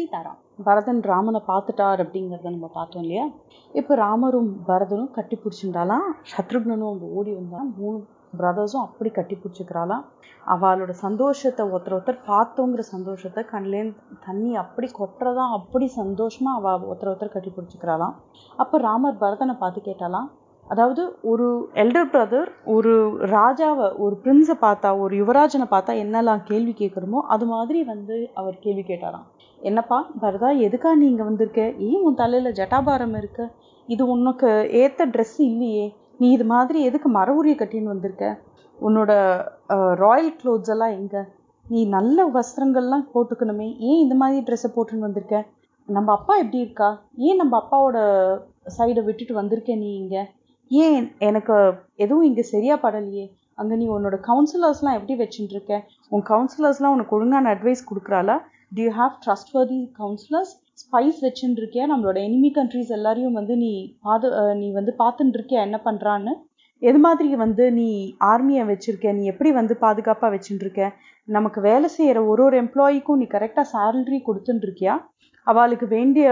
சீதாராம் பரதன் ராமனை பார்த்துட்டார் அப்படிங்கிறத நம்ம பார்த்தோம் இல்லையா? இப்போ ராமரும் பரதனும் கட்டி பிடிச்சிருந்தாலாம் சத்ருக்னனும் அங்கே ஓடி வந்தான். மூணு பிரதர்ஸும் அப்படி கட்டி பிடிச்சிக்கிறாளாம் அவளோட சந்தோஷத்தை ஒருத்தர் ஒருத்தர் பார்த்தோங்கிற சந்தோஷத்தை கண்லேருந்து தண்ணி அப்படி கொட்டுறதா அப்படி சந்தோஷமா அவ ஒருத்தர் ஒருத்தர் கட்டி பிடிச்சிக்கிறாளாம். அப்போ ராமர் பரதனை பார்த்து கேட்டாலாம் அதாவது ஒரு எல்டர் பிரதர் ஒரு ராஜாவை ஒரு பிரின்ஸை பார்த்தா ஒரு யுவராஜனை பார்த்தா என்னெல்லாம் கேள்வி கேட்குறோமோ அது மாதிரி வந்து அவர் கேள்வி கேட்டாராம். என்னப்பா பரதா எதுக்கா நீ இங்கே வந்திருக்க? ஏன் உன் தலையில் ஜட்டாபாரம் இருக்கு? இது உனக்கு ஏற்ற ட்ரெஸ் இல்லையே. நீ இது மாதிரி எதுக்கு மர உரிய கட்டின்னு வந்திருக்க? உன்னோட ராயல் க்ளோத்ஸ் எல்லாம் எங்கே? நீ நல்ல வஸ்திரங்கள்லாம் போட்டுக்கணுமே. ஏன் இந்த மாதிரி ட்ரெஸ்ஸை போட்டுன்னு வந்திருக்க? நம்ம அப்பா எப்படி இருக்கா? ஏன் நம்ம அப்பாவோட சைடை விட்டுட்டு வந்திருக்க நீ இங்கே? ஏன் எனக்கு எதுவும் இங்கே சரியா படலையே? அங்கே நீ உன்னோட கவுன்சிலர்ஸ்லாம் எப்படி வச்சுட்டு இருக்க? உன் கவுன்சிலர்ஸ்லாம் உனக்கு ஒழுங்கான advice கொடுக்குறாளா? Do you have trustworthy counsellors spies வச்சுன்னு இருக்கியா நம்மளோட எனிமி கண்ட்ரிஸ் எல்லாரையும் வந்து நீ பாது நீ வந்து பார்த்துட்டு இருக்கியா என்ன பண்ணுறான்னு எது மாதிரி வந்து நீ ஆர்மியை வச்சுருக்க? நீ எப்படி வந்து பாதுகாப்பாக வச்சுட்டுருக்க நமக்கு வேலை செய்கிற ஒரு ஒரு எம்ப்ளாயிக்கும் நீ கரெக்டாக சேலரி கொடுத்துட்டுருக்கியா அவளுக்கு வேண்டிய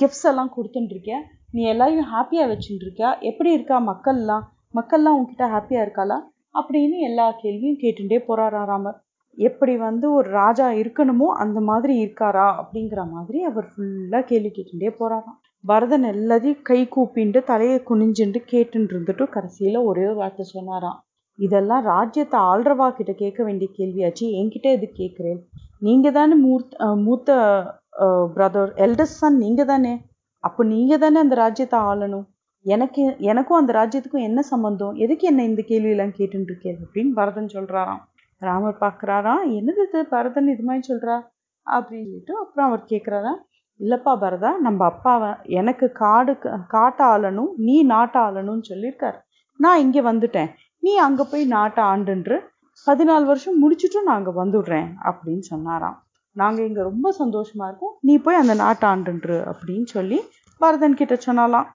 கிஃப்ட்ஸ் எல்லாம் கொடுத்துட்டுருக்கியா நீ எல்லாரையும் ஹாப்பியாக வச்சுட்டுருக்கியா எப்படி இருக்கா மக்கள்லாம்? மக்கள்லாம் உன்கிட்ட ஹாப்பியாக இருக்காளா? அப்படின்னு எல்லா கேள்வியும் கேட்டுட்டே போறாரா எப்படி வந்து ஒரு ராஜா இருக்கணுமோ அந்த மாதிரி இருக்காரா அப்படிங்கிற மாதிரி அவர் ஃபுல்லாக கேள்வி கேட்டுட்டே போறாராம். பரதன் எல்லாத்தையும் கை கூப்பின்ட்டு தலையை குனிஞ்சுட்டு கேட்டுன்னு இருந்துட்டு கடைசியில் ஒரே ஒரு வார்த்தை சொன்னாராம். இதெல்லாம் ராஜ்யத்தை ஆள்றவா கிட்ட கேட்க வேண்டிய கேள்வியாச்சு. என்கிட்ட எது கேட்குறேன் நீங்கள் தானே மூர்த்த மூத்த பிரதர் எல்டஸ்ட் சன் நீங்கள் தானே அப்போ நீங்கள் தானே அந்த ராஜ்யத்தை ஆளணும்? எனக்கு எனக்கும் அந்த ராஜ்யத்துக்கும் என்ன சம்மந்தம் எதுக்கு என்ன இந்த கேள்வியெல்லாம் கேட்டுருக்கேன் அப்படின்னு பரதன் சொல்கிறாராம் ராமர் பார்க்குறாராம் என்னது இது? பரதன் இது மாதிரி சொல்கிறா அப்படின்னு சொல்லிட்டு அப்புறம் அவர் கேட்குறாரா இல்லைப்பா பரதா நம்ம அப்பாவை எனக்கு காடு காட்டை ஆளணும் நீ நாட்டை ஆளணும்னு சொல்லியிருக்கார். நான் இங்கே வந்துட்டேன். நீ அங்கே போய் நாட்டை ஆண்டுன்று பதினாலு வருஷம் முடிச்சுட்டும் நான் அங்கே வந்துடுறேன் அப்படின்னு சொன்னாராம். நாங்கள் இங்கே ரொம்ப சந்தோஷமாக இருக்கோம். நீ போய் அந்த நாட்டை ஆண்டுன்று அப்படின்னு சொல்லி பரதன் கிட்ட சொன்னாலாம்.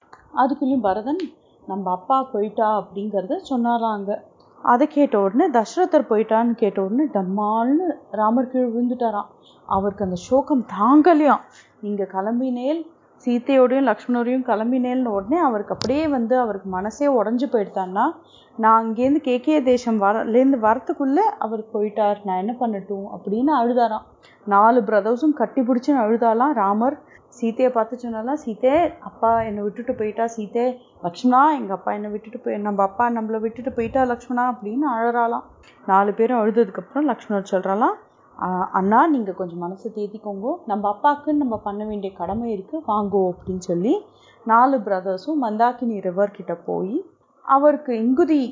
அதுக்குள்ளேயும் பரதன் நம்ம அப்பா போயிட்டா அப்படிங்கிறத சொன்னாராம் அங்கே. அதை கேட்ட உடனே தசரதர் போயிட்டான்னு கேட்ட உடனே டம்மால்னு ராமர் கீழ் விழுந்துட்டாராம். அவருக்கு அந்த சோகம் தாங்கலையாம். நீங்கள் கிளம்பினேல் சீத்தையோடையும் லக்ஷ்மணோடையும் கிளம்பினேல்னு உடனே அவருக்கு அப்படியே வந்து அவருக்கு மனசே உடஞ்சி போயிட்டான்னா நான் அங்கேருந்து கேகே தேசம் வரலேருந்து வரத்துக்குள்ளே அவர் போயிட்டார். நான் என்ன பண்ணட்டும்? அப்படின்னு அழுதாராம். நாலு பிரதர்ஸும் கட்டி பிடிச்சின்னு அழுதாலாம் ராமர். சீத்தையை பார்த்து சொன்னாலாம் சீத்தே அப்பா என்னை விட்டுட்டு போயிட்டா சீத்தே? லக்ஷ்மணா எங்கள் அப்பா என்னை விட்டுட்டு போய் நம்ம அப்பா நம்மளை விட்டுட்டு போயிட்டா லக்ஷ்மணா? அப்படின்னு அழறாலாம் நாலு பேரும் அழுததுக்கப்புறம் லக்ஷ்மணர் சொல்கிறாலாம் அண்ணா நீங்கள் கொஞ்சம் மனசை தேத்திக்கோங்க. நம்ம அப்பாவுக்குன்னு நம்ம பண்ண வேண்டிய கடமை இருக்குது வாங்கோ அப்படின்னு சொல்லி நாலு பிரதர்ஸும் மந்தாக்கினி ரிவர் கிட்ட போய் அவருக்கு இங்குதி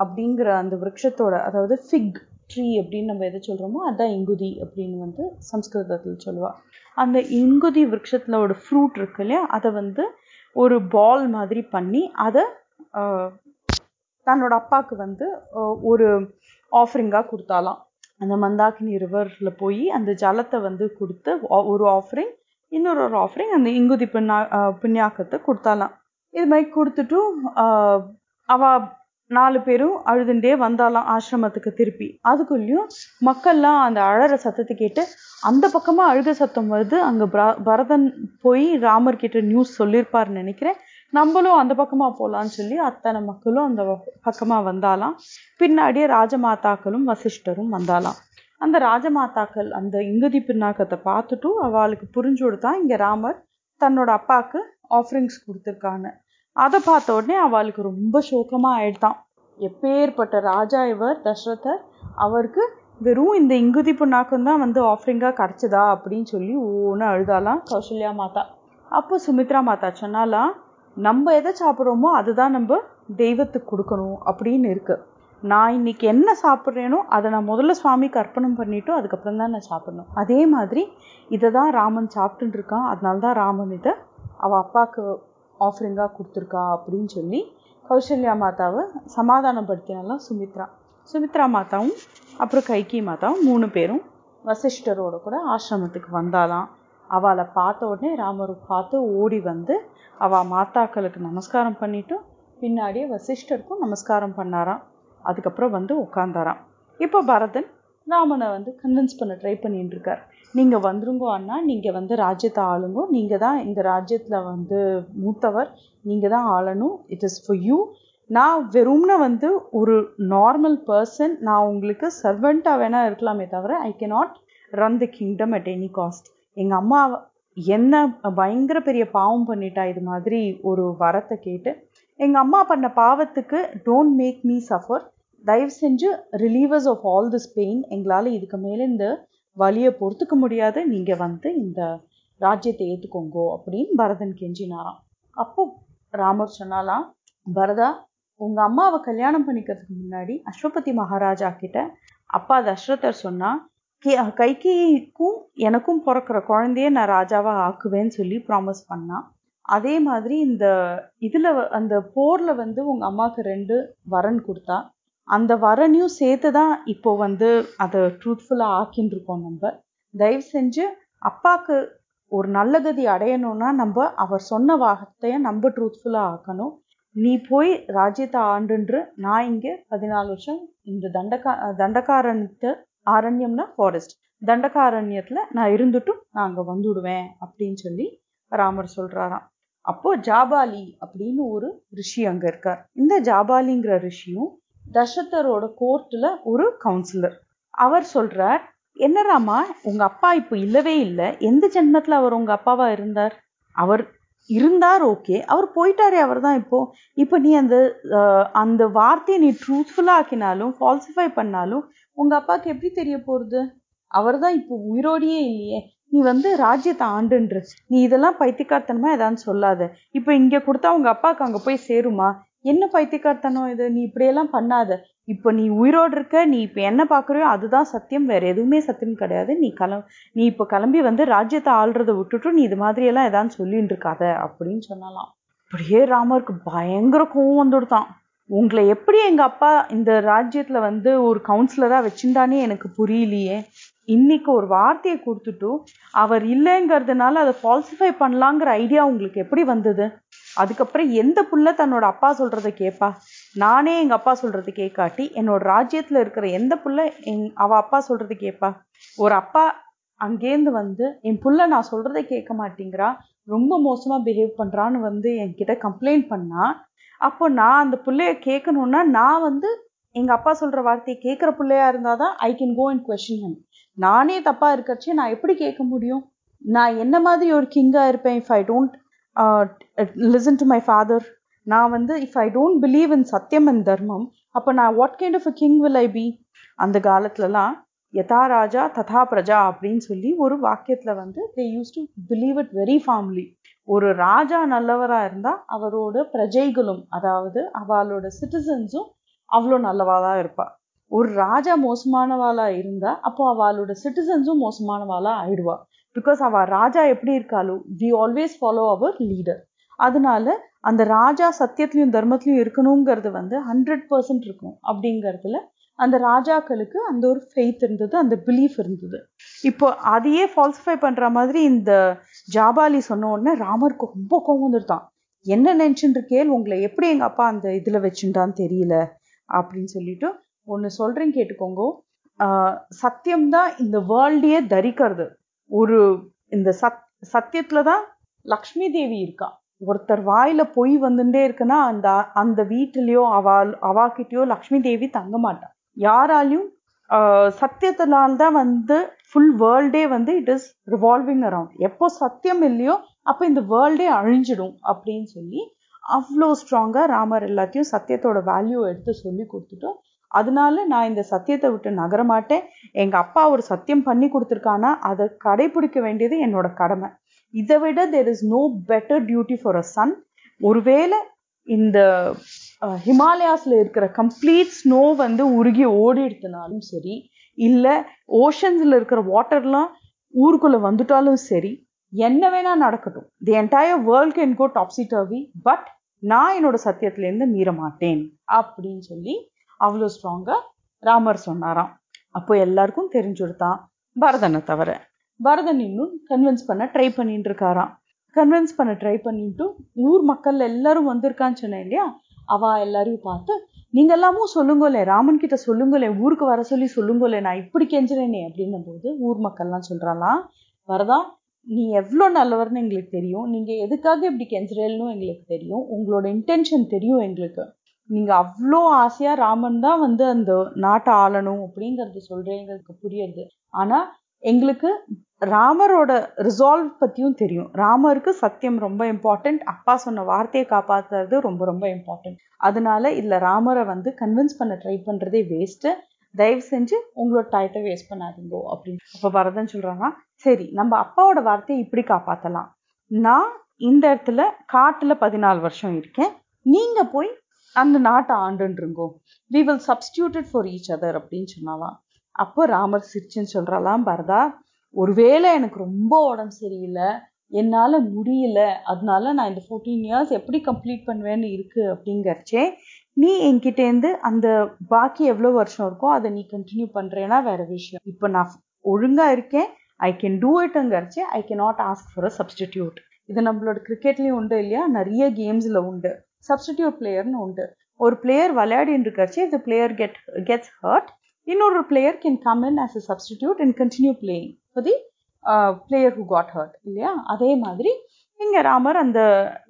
அப்படிங்கிற அந்த விரக்ஷத்தோட அதாவது ஃபிக் ட்ரீ அப்படின்னு நம்ம எதை சொல்கிறோமோ அதுதான் இங்குதி அப்படின்னு வந்து சம்ஸ்கிருதத்தில் சொல்லுவாள் அந்த இங்குதி விரக்ஷத்திலோட ஃப்ரூட் இருக்கு இல்லையா? அதை வந்து ஒரு பால் மாதிரி பண்ணி அதை தன்னோட அப்பாவுக்கு வந்து ஒரு ஆஃபரிங்காக கொடுத்தாலாம். அந்த மந்தாக்கினி ரிவரில் போய் அந்த ஜலத்தை வந்து கொடுத்து ஒரு ஆஃபரிங் இன்னொரு ஒரு ஆஃபரிங் அந்த இங்குதி பின்னா பின்யாக்கத்தை கொடுத்தாலாம். இது மாதிரி கொடுத்துட்டும் அவ நாலு பேரும் அழுதுண்டே வந்தாலாம் ஆசிரமத்துக்கு திருப்பி. அதுக்குள்ளேயும் மக்கள்லாம் அந்த அழற சத்தத்தை கேட்டு அந்த பக்கமாக அழுக சத்தம் வருது. அங்கே பரதன் போய் ராமர் கிட்ட நியூஸ் சொல்லியிருப்பாருன்னு நினைக்கிறேன். நம்மளும் அந்த பக்கமாக போகலான்னு சொல்லி அத்தனை மக்களும் அந்த பக்கமாக வந்தாலாம். பின்னாடியே ராஜமாதாக்களும் வசிஷ்டரும் வந்தாலாம். அந்த ராஜமாதாக்கள் அந்த இங்குதி பின்னாக்கத்தை பார்த்துட்டும் அவளுக்கு புரிஞ்சு கொடுத்தா இங்கே ராமர் தன்னோட அப்பாவுக்கு ஆஃபரிங்ஸ் கொடுத்துருக்கான்னு அதை பார்த்த உடனே அவளுக்கு ரொம்ப சோகமாக ஆயிடுதான். எப்பேற்பட்ட ராஜா இவர் தசரதர். அவருக்கு வெறும் இந்த இங்குதி புண்ணாக்கம் தான் வந்து ஆஃபரிங்காக கிடச்சதா அப்படின்னு சொல்லி ஒன்று அழுதாலாம் கௌசல்யா மாதா. அப்போ சுமித்ரா மாதா சொன்னாலாம் நம்ம எதை சாப்பிட்றோமோ அதுதான் நம்ம தெய்வத்துக்கு கொடுக்கணும் அப்படின்னு இருக்குது நான் இன்னைக்கு என்ன சாப்பிட்றேனோ அதை நான் முதல்ல சுவாமிக்கு அர்ப்பணம் பண்ணிவிட்டோம் அதுக்கப்புறம் தான் நான் சாப்பிட்ணும். அதே மாதிரி இதை தான் ராமன் சாப்பிட்டுருக்கான் அதனால தான் ராமன் இதை அவள் அப்பாவுக்கு ஆஃபரிங்காக கொடுத்துருக்கா அப்படின்னு சொல்லி கௌசல்யா மாதாவை சமாதானப்படுத்தினாலாம் சுமித்ரா. சுமித்ரா மாதாவும் அப்புறம் கைகி மாதாவும் மூணு பேரும் வசிஷ்டரோட கூட ஆசிரமத்துக்கு வந்தாலாம் அவளை பார்த்த உடனே ராமர் பார்த்து ஓடி வந்து அவள் மாதாக்களுக்கு நமஸ்காரம் பண்ணிவிட்டு பின்னாடியே வசிஷ்டருக்கும் நமஸ்காரம் பண்ணாராம். அதுக்கப்புறம் வந்து உட்காந்தாராம் இப்போ பரதன் ராமனை வந்து கன்வின்ஸ் பண்ண ட்ரை பண்ணிட்டு இருக்கார். நீங்கள் வந்துருங்கோ அண்ணா நீங்கள் வந்து ராஜ்யத்தை ஆளுங்கோ. நீங்கள் தான் இந்த ராஜ்யத்தில் வந்து மூத்தவர். நீங்கள் தான் ஆளணும். இட் இஸ் ஃபார் யூ நான் வெறும்னு வந்து ஒரு நார்மல் பர்சன் நான் உங்களுக்கு சர்வெண்ட்டாக வேணால் இருக்கலாமே தவிர I can not run the kingdom at any cost எங்கள் அம்மா என்ன பயங்கர பெரிய பாவம் பண்ணிட்டா இது மாதிரி ஒரு வரத்தை கேட்டு எங்கள் அம்மா பண்ண பாவத்துக்கு டோன்ட் மேக் மீ சஃபர் தயவு செஞ்சு relievers of all this pain எங்களால் இதுக்கு மேலே இந்த வலியை பொறுத்துக்க முடியாத. நீங்கள் வந்து இந்த ராஜ்யத்தை ஏற்றுக்கோங்கோ அப்படின்னு பரதன் கெஞ்சினாராம். அப்போ ராமர் சொன்னாலாம் பரதா உங்கள் அம்மாவை கல்யாணம் பண்ணிக்கிறதுக்கு முன்னாடி அஸ்வபதி மகாராஜா கிட்ட அப்பா தஸ்ரதர் சொன்னா கே கைகேயிக்கும் எனக்கும் பிறக்கிற குழந்தைய நான் ராஜாவா ஆக்குவேன்னு சொல்லி ப்ராமிஸ் பண்ணான் அதே மாதிரி இந்த இதில் அந்த போரில் வந்து உங்கள் அம்மாவுக்கு ரெண்டு வரன் கொடுத்தா. அந்த வரனையும் சேர்த்து தான் இப்போ வந்து அதை ட்ரூத்ஃபுல்லாக ஆக்கின்னு இருக்கோம் நம்ம. தயவு செஞ்சு அப்பாவுக்கு ஒரு நல்ல கதி அடையணும்னா நம்ம அவர் சொன்ன வார்த்தையை நம்ம ட்ரூத்ஃபுல்லாக ஆக்கணும். நீ போய் ராஜ்யத்தை ஆண்டுன்று நான் இங்கே பதினாலு வருஷம் இந்த தண்டகா தண்டகாரண்யத்தை ஆரண்யம்னா ஃபாரஸ்ட் தண்டகாரண்யத்தில் நான் இருந்துட்டும் நான் அங்கே வந்துடுவேன் அப்படின்னு சொல்லி ராமர் சொல்கிறாராம் அப்போது ஜாபாலி அப்படின்னு ஒரு ரிஷி அங்கே இருக்கார். இந்த ஜாபாலிங்கிற ரிஷியும் தசரதரோட கோர்ட்டில் ஒரு கவுன்சிலர் அவர் சொல்கிறார் என்ன ராமா உங்கள் அப்பா இப்போ இல்லவே இல்லை. எந்த ஜென்மத்தில் அவர் உங்கள் அப்பாவாக இருந்தார்? அவர் இருந்தார் ஓகே. அவர் போயிட்டாரே அவர் தான் இப்போ. இப்போ நீ அந்த அந்த வார்த்தையை நீ ட்ரூத்ஃபுல்லாக ஆக்கினாலும் ஃபால்சிஃபை பண்ணாலும் உங்கள் அப்பாவுக்கு எப்படி தெரிய போகிறது அவர் தான் இப்போ உயிரோடையே இல்லையே. நீ வந்து ராஜ்யத்தை ஆண்டுன்ற. நீ இதெல்லாம் பைத்தியக்காரத்தனமா ஏதான்னு சொல்லாத. இப்போ இங்கே கொடுத்தா உங்கள் அப்பாவுக்கு அங்கே போய் சேருமா? என்ன பைத்தியக்காரத்தனம் இது? நீ இப்படியெல்லாம் பண்ணாத. இப்போ நீ உயிரோடு இருக்க நீ இப்போ என்ன பார்க்குறியோ அதுதான் சத்தியம். வேற எதுவுமே சத்தியம் கிடையாது. நீ கிளம் நீ இப்போ கிளம்பி வந்து ராஜ்யத்தை ஆள்றதை விட்டுட்டு நீ இது மாதிரியெல்லாம் ஏதாவது சொல்லின்னு இருக்காத அப்படின்னு சொன்னலாம். அப்படியே ராமருக்கு பயங்கர கோவம் வந்துடுதான். உங்களை எப்படி எங்கள் அப்பா இந்த ராஜ்யத்தில் வந்து ஒரு கவுன்சிலராக வச்சுட்டானே எனக்கு புரியலையே. இன்னைக்கு ஒரு வார்த்தையை கொடுத்துட்டும் அவர் இல்லைங்கிறதுனால அதை ஃபால்சிஃபை பண்ணலாங்கிற ஐடியா உங்களுக்கு எப்படி வந்தது? அதுக்கப்புறம் எந்த புள்ள தன்னோட அப்பா சொல்கிறத கேட்பா நானே எங்க அப்பா சொல்றது கேட்காட்டி என்னோட ராஜ்யத்துல இருக்கிற எந்த புள்ள எங் அவ அப்பா சொல்றது கேட்பா ஒரு அப்பா அங்கேருந்து வந்து என் புள்ள நான் சொல்றதை கேட்க மாட்டேங்கிறா ரொம்ப மோசமா பிஹேவ் பண்றான்னு வந்து என்கிட்ட கம்ப்ளைண்ட் பண்ணா அப்போ நான் அந்த பிள்ளைய கேட்கணும்னா நான் வந்து எங்க அப்பா சொல்ற வார்த்தையை கேட்குற பிள்ளையா இருந்தாதான் I can go and question him நானே தப்பா இருக்கிறச்சே நான் எப்படி கேட்க முடியும்? நான் என்ன மாதிரி ஒரு கிங்கா இருப்பேன் if I don't listen to my father நான் வந்து if I don't believe in சத்தியம் அண்ட் தர்மம் அப்போ நான் what kind of a king will I be அந்த காலத்துலலாம் யதா ராஜா ததா பிரஜா அப்படின்னு சொல்லி ஒரு வாக்கியத்தில் வந்து they use to believe it very firmly ஒரு ராஜா நல்லவராக இருந்தால் அவரோட பிரஜைகளும் அதாவது அவளோட சிட்டிசன்ஸும் அவ்வளோ நல்லவாக தான் இருப்பாள் ஒரு ராஜா மோசமானவாளாக இருந்தால் அப்போ அவளோட சிட்டிசன்ஸும் மோசமானவாளாக ஆயிடுவா. பிகாஸ் அவ ராஜா எப்படி இருக்காளோ we always follow our leader அதனால அந்த ராஜா சத்தியத்திலையும் தர்மத்திலையும் இருக்கணுங்கிறது வந்து ஹண்ட்ரட் பர்சன்ட் இருக்கும் அப்படிங்கிறதுல அந்த ராஜாக்களுக்கு அந்த ஒரு ஃபெய்த் இருந்தது அந்த பிலீஃப் இருந்தது. இப்போ அதையே ஃபால்சிஃபை பண்ணுற மாதிரி இந்த ஜாபாலி சொன்ன உடனே ராமருக்கு ரொம்ப கோவம் வந்துருதான். என்ன நினச்சின்னு இருக்கேன் உங்களை எப்படி எங்கள் அப்பா அந்த இதில் வச்சுட்டான்னு தெரியல அப்படின்னு சொல்லிட்டு ஒன்று சொல்கிறேன் கேட்டுக்கோங்க. சத்தியம்தான் இந்த வேர்ல்டையே தரிக்கிறது. ஒரு இந்த சத் சத்தியத்துல தான் லக்ஷ்மி தேவி இருக்கா. ஒருத்தர் வாயில பொய் வந்துட்டே இருக்குன்னா அந்த அந்த வீட்டிலயோ அவா அவாக்கிட்டயோ லக்ஷ்மி தேவி தங்க மாட்டான் யாராலையும் சத்தியத்தினால்தான் வந்து ஃபுல் வேர்ல்டே வந்து இட் இஸ் ரிவால்விங் அரவுண்ட் எப்போ சத்தியம் இல்லையோ அப்போ இந்த வேர்ல்டே அழிஞ்சிடும் அப்படின்னு சொல்லி அவ்வளோ ஸ்ட்ராங்காக ராமர் எல்லாத்தையும் சத்தியத்தோட வேல்யூ எடுத்து சொல்லி கொடுத்துட்டோம் அதனால நான் இந்த சத்தியத்தை விட்டு நகர மாட்டேன். எங்க அப்பா ஒரு சத்தியம் பண்ணி கொடுத்துருக்கானா அதை கடைபிடிக்க வேண்டியது என்னோட கடமை. இதை விட there is no better duty for a son ஒருவேளை இந்த ஹிமாலயாஸ்ல இருக்கிற கம்ப்ளீட் ஸ்னோ வந்து உருகி ஓடிடுத்துனாலும் சரி இல்லை ஓஷன்ஸ்ல இருக்கிற வாட்டர்லாம் ஊருக்குள்ள வந்துட்டாலும் சரி என்ன வேணா நடக்கட்டும். The entire world can go topsy turvy but நான் என்னோட சத்தியத்திலேருந்து மீற மாட்டேன் அப்படின்னு சொல்லி அவ்வளோ ஸ்ட்ராங்காக ராமர் சொன்னாராம். அப்போ எல்லாருக்கும் தெரிஞ்சுடுத்தான் பரதனை தவிர. பரதன் இன்னும் கன்வின்ஸ் பண்ண ட்ரை பண்ணிட்டு இருக்காராம். கன்வின்ஸ் பண்ண ட்ரை பண்ணிட்டு ஊர் மக்கள் எல்லாரும் வந்திருக்கான்னு சொன்னேன் இல்லையா? அவ எல்லாரையும் பார்த்து நீங்க எல்லாமும் சொல்லுங்களே ராமன் கிட்ட சொல்லுங்களே ஊருக்கு வர சொல்லி சொல்லுங்களே நான் இப்படி கெஞ்சுறேனே அப்படின்னும் போது ஊர் மக்கள்லாம் சொல்றாலாம் வரதா நீ எவ்வளோ நல்லவர்னு எங்களுக்கு தெரியும். நீங்க எதுக்காக இப்படி கெஞ்சுறேன்னு எங்களுக்கு தெரியும். உங்களோட இன்டென்ஷன் தெரியும் எங்களுக்கு. நீங்க அவ்வளோ ஆசையா ராமன் தான் வந்து அந்த நாட்டை ஆளணும் அப்படிங்கறது சொல்றேங்கிறது புரியுது. ஆனா எங்களுக்கு ராமரோட ரிசால்வ் பத்தியும் தெரியும். ராமருக்கு சத்தியம் ரொம்ப இம்பார்ட்டன்ட் அப்பா சொன்ன வார்த்தையை காப்பாத்துறது ரொம்ப ரொம்ப இம்பார்ட்டன்ட் அதனால இதில் ராமரை வந்து கன்வின்ஸ் பண்ண ட்ரை பண்றதே வேஸ்ட்டு தயவு செஞ்சு உங்களோட டயத்தை வேஸ்ட் பண்ணாதீங்கோ அப்படின்னு. அப்ப பரதன் சொல்றாங்கன்னா சரி நம்ம அப்பாவோட வார்த்தையை இப்படி காப்பாத்தலாம். நான் இந்த இடத்துல காட்டுல பதினாலு வருஷம் இருக்கேன். நீங்க போய் அந்த நாட்டை ஆண்டுருங்கோ we will substituted for each other அப்படின்னு சொன்னாலாம். அப்போ ராமர் சிரிச்சுன்னு சொல்றாலாம் பரதா ஒருவேளை எனக்கு ரொம்ப உடம்பு சரியில்லை என்னால் முடியல அதனால நான் இந்த ஃபோர்டீன் இயர்ஸ் எப்படி கம்ப்ளீட் பண்ணுவேன்னு இருக்கு அப்படிங்கிறச்சே நீ என்கிட்டேருந்து அந்த பாக்கி எவ்வளோ வருஷம் இருக்கோ அதை நீ கண்டினியூ பண்ணுறேன்னா வேற விஷயம். இப்போ நான் ஒழுங்காக இருக்கேன் I can do இட்ங்கிறச்சே I can not ask for a substitute இது நம்மளோட கிரிக்கெட்லேயும் உண்டு இல்லையா? நிறைய கேம்ஸில் உண்டு. சப்ஸ்டிடியூட் பிளேயர்னு உண்டு. ஒரு பிளேயர் விளையாடின்னு இருக்கச்சு இந்த பிளேயர் கெட் கெட்ஸ் ஹர்ட் இன்னொரு player can come in as a substitute and continue playing for the player who got hurt இல்லையா? அதே மாதிரி இங்கே ராமர் அந்த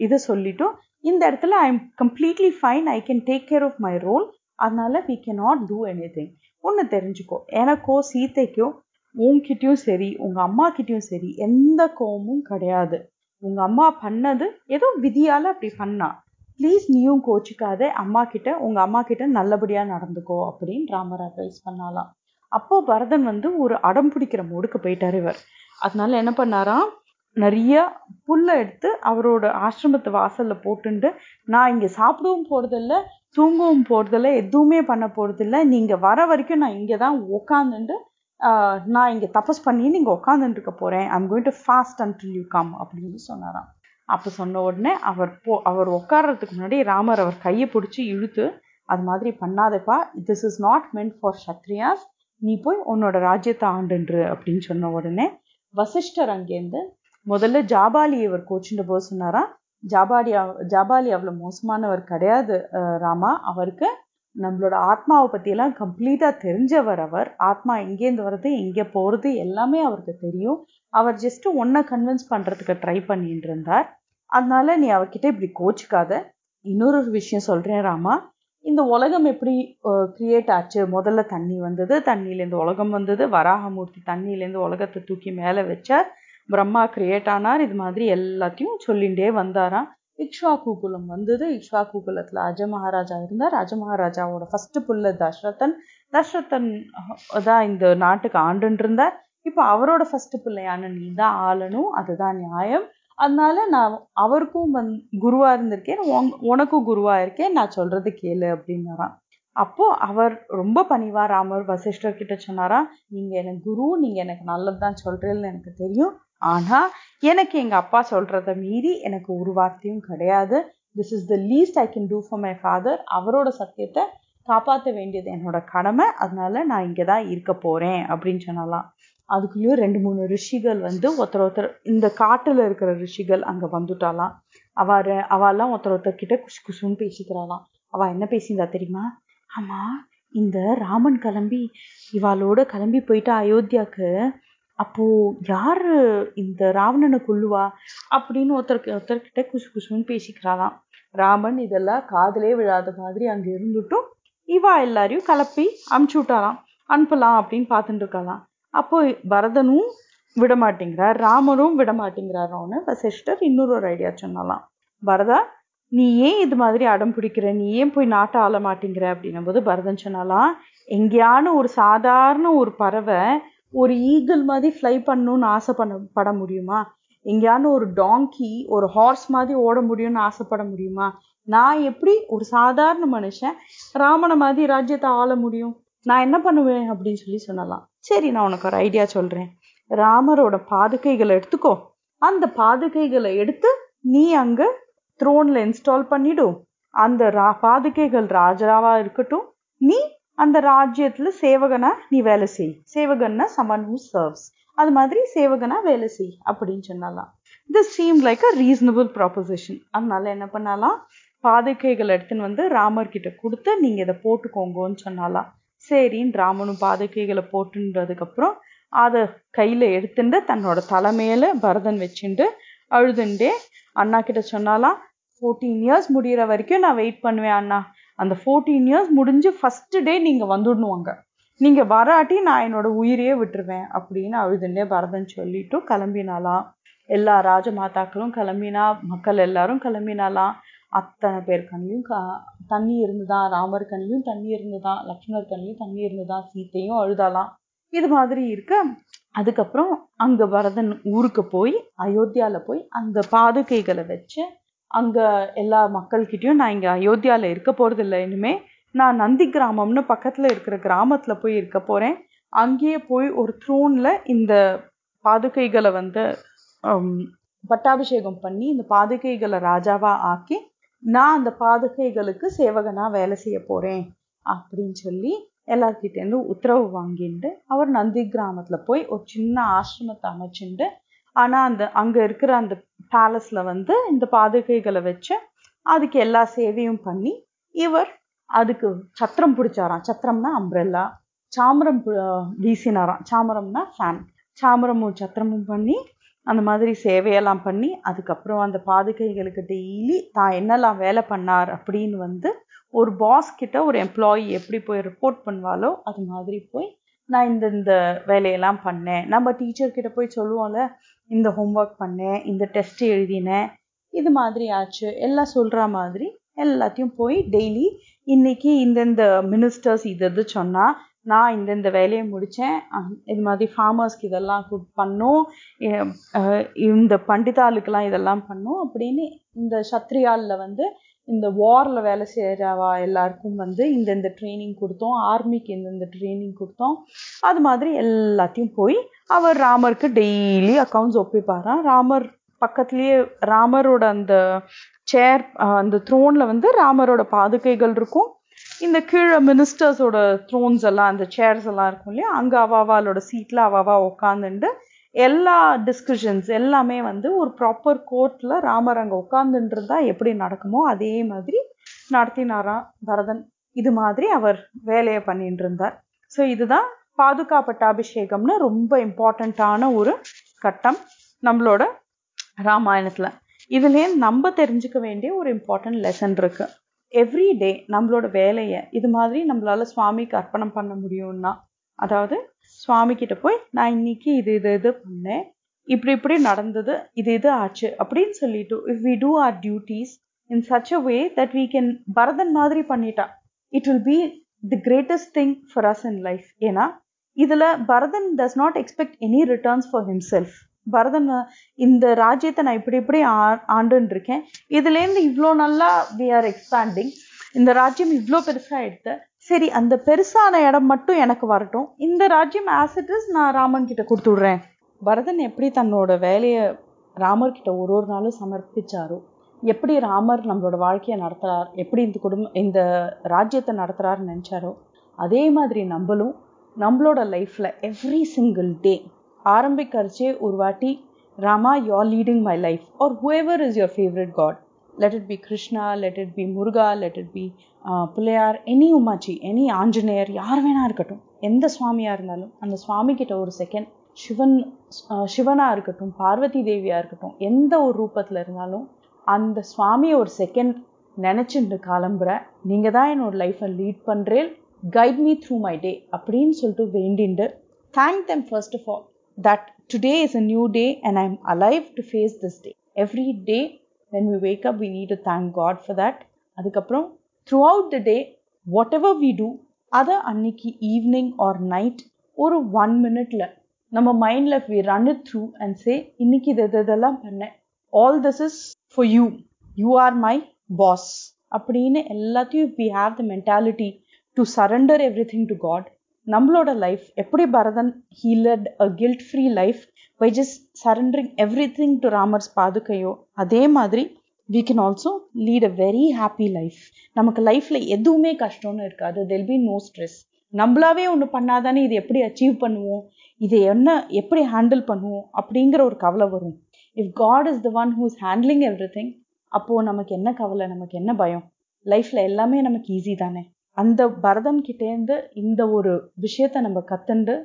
இதை சொல்லிட்டும் இந்த இடத்துல I am completely fine I can take care of my role அதனால we can not do anything ஒன்று தெரிஞ்சுக்கோ எனக்கோ சீத்தைக்கோ உன்கிட்டயும் சரி உங்கள் அம்மா கிட்டேயும் சரி எந்த கோவமும் கிடையாது. உங்கள் அம்மா பண்ணது ஏதோ விதியால் அப்படி பண்ணா. ப்ளீஸ் நீயும் கோச்சிக்காத. அம்மா கிட்ட உங்கள் அம்மா கிட்ட நல்லபடியாக நடந்துக்கோ அப்படின்னு ராமர் அட்வைஸ் பண்ணாலாம். அப்போ பரதன் வந்து ஒரு அடம் பிடிக்கிற மூடுக்கு போயிட்டார் இவர். அதனால என்ன பண்ணாராம்? நிறைய புல்லை எடுத்து அவரோட ஆசிரமத்து வாசலில் போட்டுண்டு நான் இங்கே சாப்பிடவும் போறதில்ல தூங்கவும் போகிறதில்ல எதுவுமே பண்ண போகிறதில்ல நீங்கள் வர வரைக்கும் நான் இங்கே தான் உட்காந்துட்டு நான் இங்கே தபஸ் பண்ணி நீங்கள் உட்காந்துட்டு இருக்க போகிறேன் I'm going to forest and you come அப்படின்னு சொன்னாராம். அப்போ சொன்ன உடனே அவர் போ அவர் உட்கார்றதுக்கு முன்னாடி ராமர் அவர் கையை பிடிச்சி இழுத்து அது மாதிரி பண்ணாதப்பா. This is not meant for kshatriyas நீ போய் உன்னோட ராஜ்யத்தை ஆண்டுன்று. அப்படின்னு சொன்ன உடனே வசிஷ்டர் அங்கேருந்து முதல்ல ஜாபாலி இவர் கோச்சுட்டு போக சொன்னாரா ஜாபாலி ஜாபாலி அவ்வளோ மோசமானவர் கிடையாது ராமா. அவருக்கு நம்மளோட ஆத்மாவை பற்றியெல்லாம் கம்ப்ளீட்டாக தெரிஞ்சவர் அவர். ஆத்மா எங்கேருந்து வருது எங்கே போகிறது எல்லாமே அவருக்கு தெரியும். அவர் ஜஸ்ட்டு ஒன்றை கன்வின்ஸ் பண்ணுறதுக்கு ட்ரை பண்ணிட்டு இருந்தார். அதனால நீ அவர்கிட்ட இப்படி கோச்சிக்காத. இன்னொரு விஷயம் சொல்கிறேன் ராமா. இந்த உலகம் எப்படி கிரியேட் ஆச்சு? முதல்ல தண்ணி வந்தது தண்ணியிலேருந்து உலகம் வந்தது. வராகமூர்த்தி தண்ணியிலேருந்து உலகத்தை தூக்கி மேலே வச்சார். பிரம்மா கிரியேட் ஆனார். இது மாதிரி எல்லாத்தையும் சொல்லிகிட்டே வந்தாராம். இக்ஷ்வாகு குலம் வந்தது. இக்ஷ்வாகு குலத்துல அஜமஹாராஜா இருந்தார். அஜ ஃபஸ்ட்டு புள்ள தஷ்ரதன் தஷ்ரதன் தான் இந்த நாட்டுக்கு ஆண்டுன்னு இருந்தார். இப்போ அவரோட ஃபஸ்ட்டு பிள்ளையான நீ தான் ஆளணும் அதுதான் நியாயம். அதனால நான் அவருக்கும் வந் குருவாக இருந்திருக்கேன். உனக்கும் குருவாக இருக்கேன். நான் சொல்றது கேளு அப்படின்னாராம். அப்போது அவர் ரொம்ப பணிவா ராமர் வசிஷ்டர்கிட்ட சொன்னாராம். நீங்கள் எனக்கு குரு நீங்கள் எனக்கு நல்லதுதான் சொல்கிறேன்னு எனக்கு தெரியும். ஆனா எனக்கு எங்க அப்பா சொல்கிறத மீறி எனக்கு ஒரு வார்த்தையும் கிடையாது. This is the least I can do for my father அவரோட சத்தியத்தை காப்பாற்ற வேண்டியது என்னோட கடமை. அதனால நான் இங்கே தான் இருக்க போறேன் அப்படின்னு சொன்னலாம். அதுக்குள்ளேயும் ரெண்டு மூணு ரிஷிகள் வந்து ஒருத்தர் ஒருத்தர் இந்த காட்டில் இருக்கிற ரிஷிகள் அங்கே வந்துட்டாலாம். அவ அவெல்லாம் ஒருத்தர் ஒருத்தர் கிட்ட குசு குசுன்னு பேசிக்கிறாளாம். அவள் என்ன பேசியிருந்தா தெரியுமா? ஆமாம் இந்த ராமன் கிளம்பி இவாளோட கிளம்பி போயிட்டு அயோத்தியாவுக்கு அப்போ யாரு இந்த ராவணனை கொல்லுவா அப்படின்னு ஒருத்தருக்கு ஒருத்தர்கிட்ட குசு குசுன்னு பேசிக்கிறாளாம் ராமன் இதெல்லாம் காதலே விழாத மாதிரி அங்க இருந்துட்டும் இவா எல்லாரையும் கலப்பி அமுச்சு விட்டாராம். அனுப்பலாம் அப்படின்னு பார்த்துட்டு இருக்கலாம் அப்போ பரதனும் விடமாட்டேங்கிறார் ராமரும் விடமாட்டேங்கிறாரோன்னு சிஸ்டர் வசிஷ்டர் இன்னொரு ஒரு ஐடியா சொன்னாலாம். பரதா நீ ஏன் இது மாதிரி அடம் பிடிக்கிற? நீ ஏன் போய் நாட்டை ஆள மாட்டேங்கிற? அப்படின்னும் போது பரதன் சொன்னாலாம் எங்கேயான ஒரு சாதாரண ஒரு பறவை ஒரு ஈகிள் மாதிரி ஃப்ளை பண்ணணும்னு ஆசைப்பட பட முடியுமா? எங்கேயானு ஒரு டாங்கி ஒரு ஹார்ஸ் மாதிரி ஓட முடியும்னு ஆசைப்பட முடியுமா? நான் எப்படி ஒரு சாதாரண மனுஷன் ராமனை மாதிரி ராஜ்யத்தை ஆள முடியும்? நான் என்ன பண்ணுவேன் அப்படின்னு சொல்லி சொல்லலாம். சரி நான் உனக்கு ஒரு ஐடியா சொல்கிறேன் ராமரோட பாதுகைகளை எடுத்துக்கோ. அந்த பாதுகைகளை எடுத்து நீ அங்கே த்ரோனில் இன்ஸ்டால் பண்ணிடும் அந்த ரா பாதுகைகள் ராஜாவாக இருக்கட்டும் நீ அந்த ராஜ்யத்துல சேவகனா நீ வேலை செய். சேவகன்னா சமன் ஹூ சர்வ்ஸ் அது மாதிரி சேவகனா வேலை செய் அப்படின்னு சொன்னாலாம். This seem like a reasonable proposition அதனால என்ன பண்ணாலாம்? பாதுகைகள் எடுத்துன்னு வந்து ராமர் கிட்ட கொடுத்து நீங்க இதை போட்டுக்கோங்கன்னு சொன்னாலாம். சரின்னு ராமனும் பாதுகைகளை போட்டுன்றதுக்கப்புறம் அதை கையில எடுத்துட்டு தன்னோட தலைமையில பரதன் வச்சுட்டு அழுதுண்டே அண்ணா கிட்ட சொன்னாலாம் ஃபோர்டீன் இயர்ஸ் முடிகிற வரைக்கும் நான் வெயிட் பண்ணுவேன் அண்ணா. அந்த ஃபோர்டீன் இயர்ஸ் முடிஞ்சு ஃபஸ்ட்டு டே நீங்க வந்துடணுவாங்க. நீங்கள் வராட்டி நான் என்னோடய உயிரையே விட்டுருவேன் அப்படின்னு அழுதுண்டே பரதன் சொல்லிட்டு கிளம்பினாலாம் எல்லா ராஜமாதாக்களும் கிளம்பினா மக்கள் எல்லாரும் கிளம்பினாலாம் அத்தனை பேர் கண்ணிலையும் க தண்ணி இருந்துதான். ராமர் கண்ணிலையும் தண்ணி இருந்துதான். லக்ஷ்மணர் கண்ணிலையும் தண்ணி இருந்துதான். சீத்தையும் அழுதாலாம் இது மாதிரி இருக்க அதுக்கப்புறம் அங்கே பரதன் ஊருக்கு போய் அயோத்தியாவில் போய் அந்த பாதுகைகளை வச்சு அங்கே எல்லா மக்கள்கிட்டேயும் நான் இங்கே அயோத்தியாவில் இருக்க போகிறதில்ல இல்லை இனிமே நான் நந்தி கிராமம்னு பக்கத்தில் இருக்கிற கிராமத்தில் போய் இருக்க போகிறேன் அங்கேயே போய் ஒரு த்ரோனில் இந்த பாதுகைகளை வந்து பட்டாபிஷேகம் பண்ணி இந்த பாதுகைகளை ராஜாவாக ஆக்கி நான் அந்த பாதுகைகளுக்கு சேவகனாக வேலை செய்ய போகிறேன் அப்படின்னு சொல்லி எல்லார்கிட்டேருந்து உத்தரவு வாங்கிட்டு அவர் நந்தி கிராமத்தில் போய் ஒரு சின்ன ஆசிரமத்தை அமைச்சுண்டு ஆனா அந்த அங்க இருக்கிற அந்த பேலஸ்ல வந்து இந்த பாதுகைகளை வச்சு அதுக்கு எல்லா சேவையும் பண்ணி இவர் அதுக்கு சத்திரம் பிடிச்சாராம். சத்திரம்னா அம்ப்ரெல்லா சாமரம் வீசினாராம். சாமரம்னா ஃபேன் சாமரமும் சத்திரமும் பண்ணி அந்த மாதிரி சேவையெல்லாம் பண்ணி அதுக்கப்புறம் அந்த பாதுகைகளுக்கு டெய்லி தான் என்னெல்லாம் வேலை பண்ணார் அப்படின்னு வந்து ஒரு பாஸ் கிட்ட ஒரு எம்ப்ளாயி எப்படி போய் ரிப்போர்ட் பண்ணுவாலோ அது மாதிரி போய் நான் இந்த இந்த வேலையெல்லாம் பண்ணேன். நம்ம டீச்சர்கிட்ட போய் சொல்லுவோம்ல இந்த ஹோம்ஒர்க் பண்ணேன் இந்த டெஸ்ட் எழுதினேன் இது மாதிரி ஆச்சு. எல்லாம் சொல்கிற மாதிரி எல்லாத்தையும் போய் டெய்லி இன்னைக்கு இந்தந்த மினிஸ்டர்ஸ் இது இது சொன்னால் நான் இந்தந்த வேலையை முடித்தேன் இது மாதிரி ஃபார்மர்ஸ்க்கு இதெல்லாம் பண்ணும். இந்த பண்டிதாளுக்கெல்லாம் இதெல்லாம் பண்ணும் அப்படின்னு இந்த சத்ரியாலில் வந்து இந்த வாரில் வேலை செய்கிறவா எல்லாருக்கும் வந்து இந்தந்த ட்ரைனிங் கொடுத்தோம் ஆர்மிக்கு இந்தந்த ட்ரைனிங் கொடுத்தோம். அது மாதிரி எல்லாத்தையும் போய் அவர் ராமருக்கு டெய்லி அக்கௌண்ட்ஸ் ஒப்பிப்பாராம் ராமர் பக்கத்துலேயே ராமரோட அந்த சேர் அந்த த்ரோனில் வந்து ராமரோட பாதுகைகள் இருக்கும். இந்த கீழே மினிஸ்டர்ஸோட த்ரோன்ஸ் எல்லாம் அந்த சேர்ஸ் எல்லாம் இருக்கும் இல்லையா? அங்கே அவாவாலோட சீட்டில் அவாவா உட்காந்துட்டு எல்லா டிஸ்கஷன்ஸ் எல்லாமே வந்து ஒரு ப்ராப்பர் கோர்ட்டில் ராமர் அங்கே உட்காந்துருந்தா எப்படி நடக்குமோ அதே மாதிரி நடத்தினாராம் பரதன் இது மாதிரி அவர் வேலையை பண்ணிட்டு இருந்தார். ஸோ இதுதான் பாதுகாப்பட்டாபிஷேகம்னு ரொம்ப இம்பார்ட்டண்ட்டான ஒரு கட்டம் நம்மளோட ராமாயணத்தில். இதுலேருந்து நம்ம தெரிஞ்சுக்க வேண்டிய ஒரு இம்பார்ட்டன்ட் லெசன் இருக்குது எவ்ரி டே நம்மளோட வேலையை இது மாதிரி நம்மளால சுவாமிக்கு அர்ப்பணம் பண்ண முடியும்னா அதாவது சுவாமிக்கிட்ட போய் நான் இன்னைக்கு இது இது இது பண்ணேன். இப்படி இப்படி நடந்தது இது இது ஆச்சு. அப்படின்னு சொல்லிட்டு if we do our duties in such a way that we can Bharathan மாதிரி பண்ணிட்டா it will be the greatest thing for us in life ஏன்னா இதுல Bharathan does not expect any returns for himself Bharathan இந்த ராஜ்யத்தை நான் இப்படி இப்படி ஆண்டுன்னு இருக்கேன். இதுலேருந்து இவ்வளோ நல்லா வி ஆர் எக்ஸ்பேண்டிங் இந்த ராஜ்யம் இவ்வளோ பெருசாக எடுத்து சரி அந்த பெருசான இடம் மட்டும் எனக்கு வரட்டும். இந்த ராஜ்யம் ஆஸ் இட் இஸ் நான் ராமன் கிட்ட கொடுத்து விடுறேன் பரதன் எப்படி தன்னோட வேலையை ராமர் கிட்ட ஒரு ஒரு நாளும் சமர்ப்பிச்சாரோ? எப்படி ராமர் நம்மளோட வாழ்க்கையை நடத்துறார்? எப்படி இந்த குடும்பம் இந்த ராஜ்யத்தை நடத்துறாருன்னு நினச்சாரோ? அதே மாதிரி நம்மளும் நம்மளோட லைஃப்பில் எவ்ரி சிங்கிள் டே ஆரம்பிக்கிறச்சே ஒரு வாட்டி Rama you are leading my life or whoever is your favourite god let it be Krishna let it be Muruga let it be Pillaiyar any Umachi any Anjaneyar யார் வேணா இருக்கட்டும். எந்த சுவாமியா இருந்தாலும் அந்த சுவாமி கிட்ட ஒரு செகண்ட் சிவன் சிவனா இருக்கட்டும் பார்வதி தேவியா இருக்கட்டும் எந்த ஒரு ரூபத்துல இருந்தாலும் அந்த சுவாமியை ஒரு செகண்ட் நினைச்சுட்டு கிளம்புற நீங்க தான் என்னோட லைஃப்பை லீட் பண்றேன் guide me through my day அப்படின்னு சொல்லிட்டு வேண்டிண்டு thank them first of all that today is a new day and I am alive to face this day every day when we wake up we need to thank god for that அதுக்கப்புறம் throughout the day whatever we do அதை அன்னைக்கு evening or night ஒரு one மினிட்ல நம்ம மைண்டில் we run it through and say இன்னைக்கு இது இதெல்லாம் பண்ணேன். All this is for you you are my boss அப்படின்னு எல்லாத்தையும் we have the mentality to surrender everything to God நம்மளோட லைஃப் எப்படி Bharathan he led a guilt free life by just surrendering everything to Ramar's பாதுகையோ அதே மாதிரி we can also lead a very happy life நமக்கு லைஃப்ல எதுவுமே கஷ்டம்னு இருக்காது. தெல் பி நோ ஸ்ட்ரெஸ் நம்மளாவே ஒன்று பண்ணாதானே இது எப்படி அச்சீவ் பண்ணுவோம்? இதை என்ன எப்படி ஹேண்டில் பண்ணுவோம்? அப்படிங்கிற ஒரு கவலை வரும். If god is the one who is handling everything அப்போது நமக்கு என்ன கவலை? நமக்கு என்ன பயம்? லைஃப்ல எல்லாமே நமக்கு ஈஸி தானே? அந்த பரதன் கிட்டேருந்து இந்த ஒரு விஷயத்த நம்ம கத்துண்டு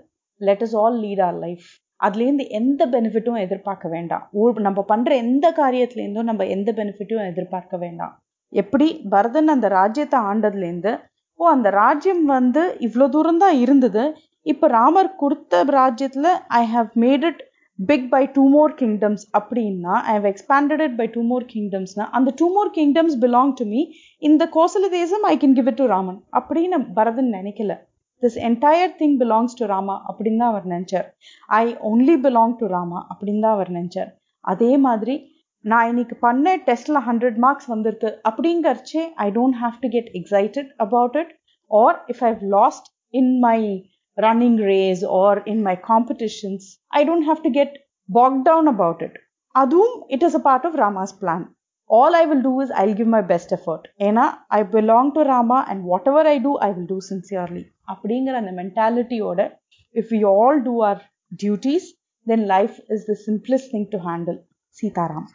let us all lead our life அதுலேருந்து எந்த பெனிஃபிட்டும் எதிர்பார்க்க வேண்டாம். ஒரு நம்ம பண்ணுற எந்த காரியத்துலேருந்தும் நம்ம எந்த பெனிஃபிட்டும் எதிர்பார்க்க வேண்டாம். எப்படி? பரதன் அந்த ராஜ்யத்தை ஆண்டதுலேருந்து ஓ அந்த ராஜ்யம் வந்து இவ்வளோ தூரம் தான் இருந்தது. இப்போ ராமர் கொடுத்த ராஜ்யத்தில் I have made it big by two more kingdoms அப்படின்னா I have expanded it by two more கிங்டம்ஸ்னா அந்த two more kingdoms belong to me இந்த கோசல தேசம் I can give it to Raman. அப்படின்னு பரதன் நினைக்கல. this entire thing belongs to Rama அப்படின்னு தான் அவர் நினைச்சார் I only belong to Rama அப்படின்னு தான் அவர் நினைச்சார் அதே மாதிரி நான் இன்னைக்கு பண்ண டெஸ்ட்ல ஹண்ட்ரட் மார்க்ஸ் வந்திருக்கு அப்படிங்கறச்சே I don't have to get excited about it or if I've lost in my running race or in my competitions i don't have to get bogged down about it adum it is a part of rama's plan all i will do is i'll give my best effort ஏன்னா i belong to rama and whatever i do i will do sincerely அப்படிங்கிற அந்த மென்டாலிட்டியோட if we all do our duties then life is the simplest thing to handle Sitaram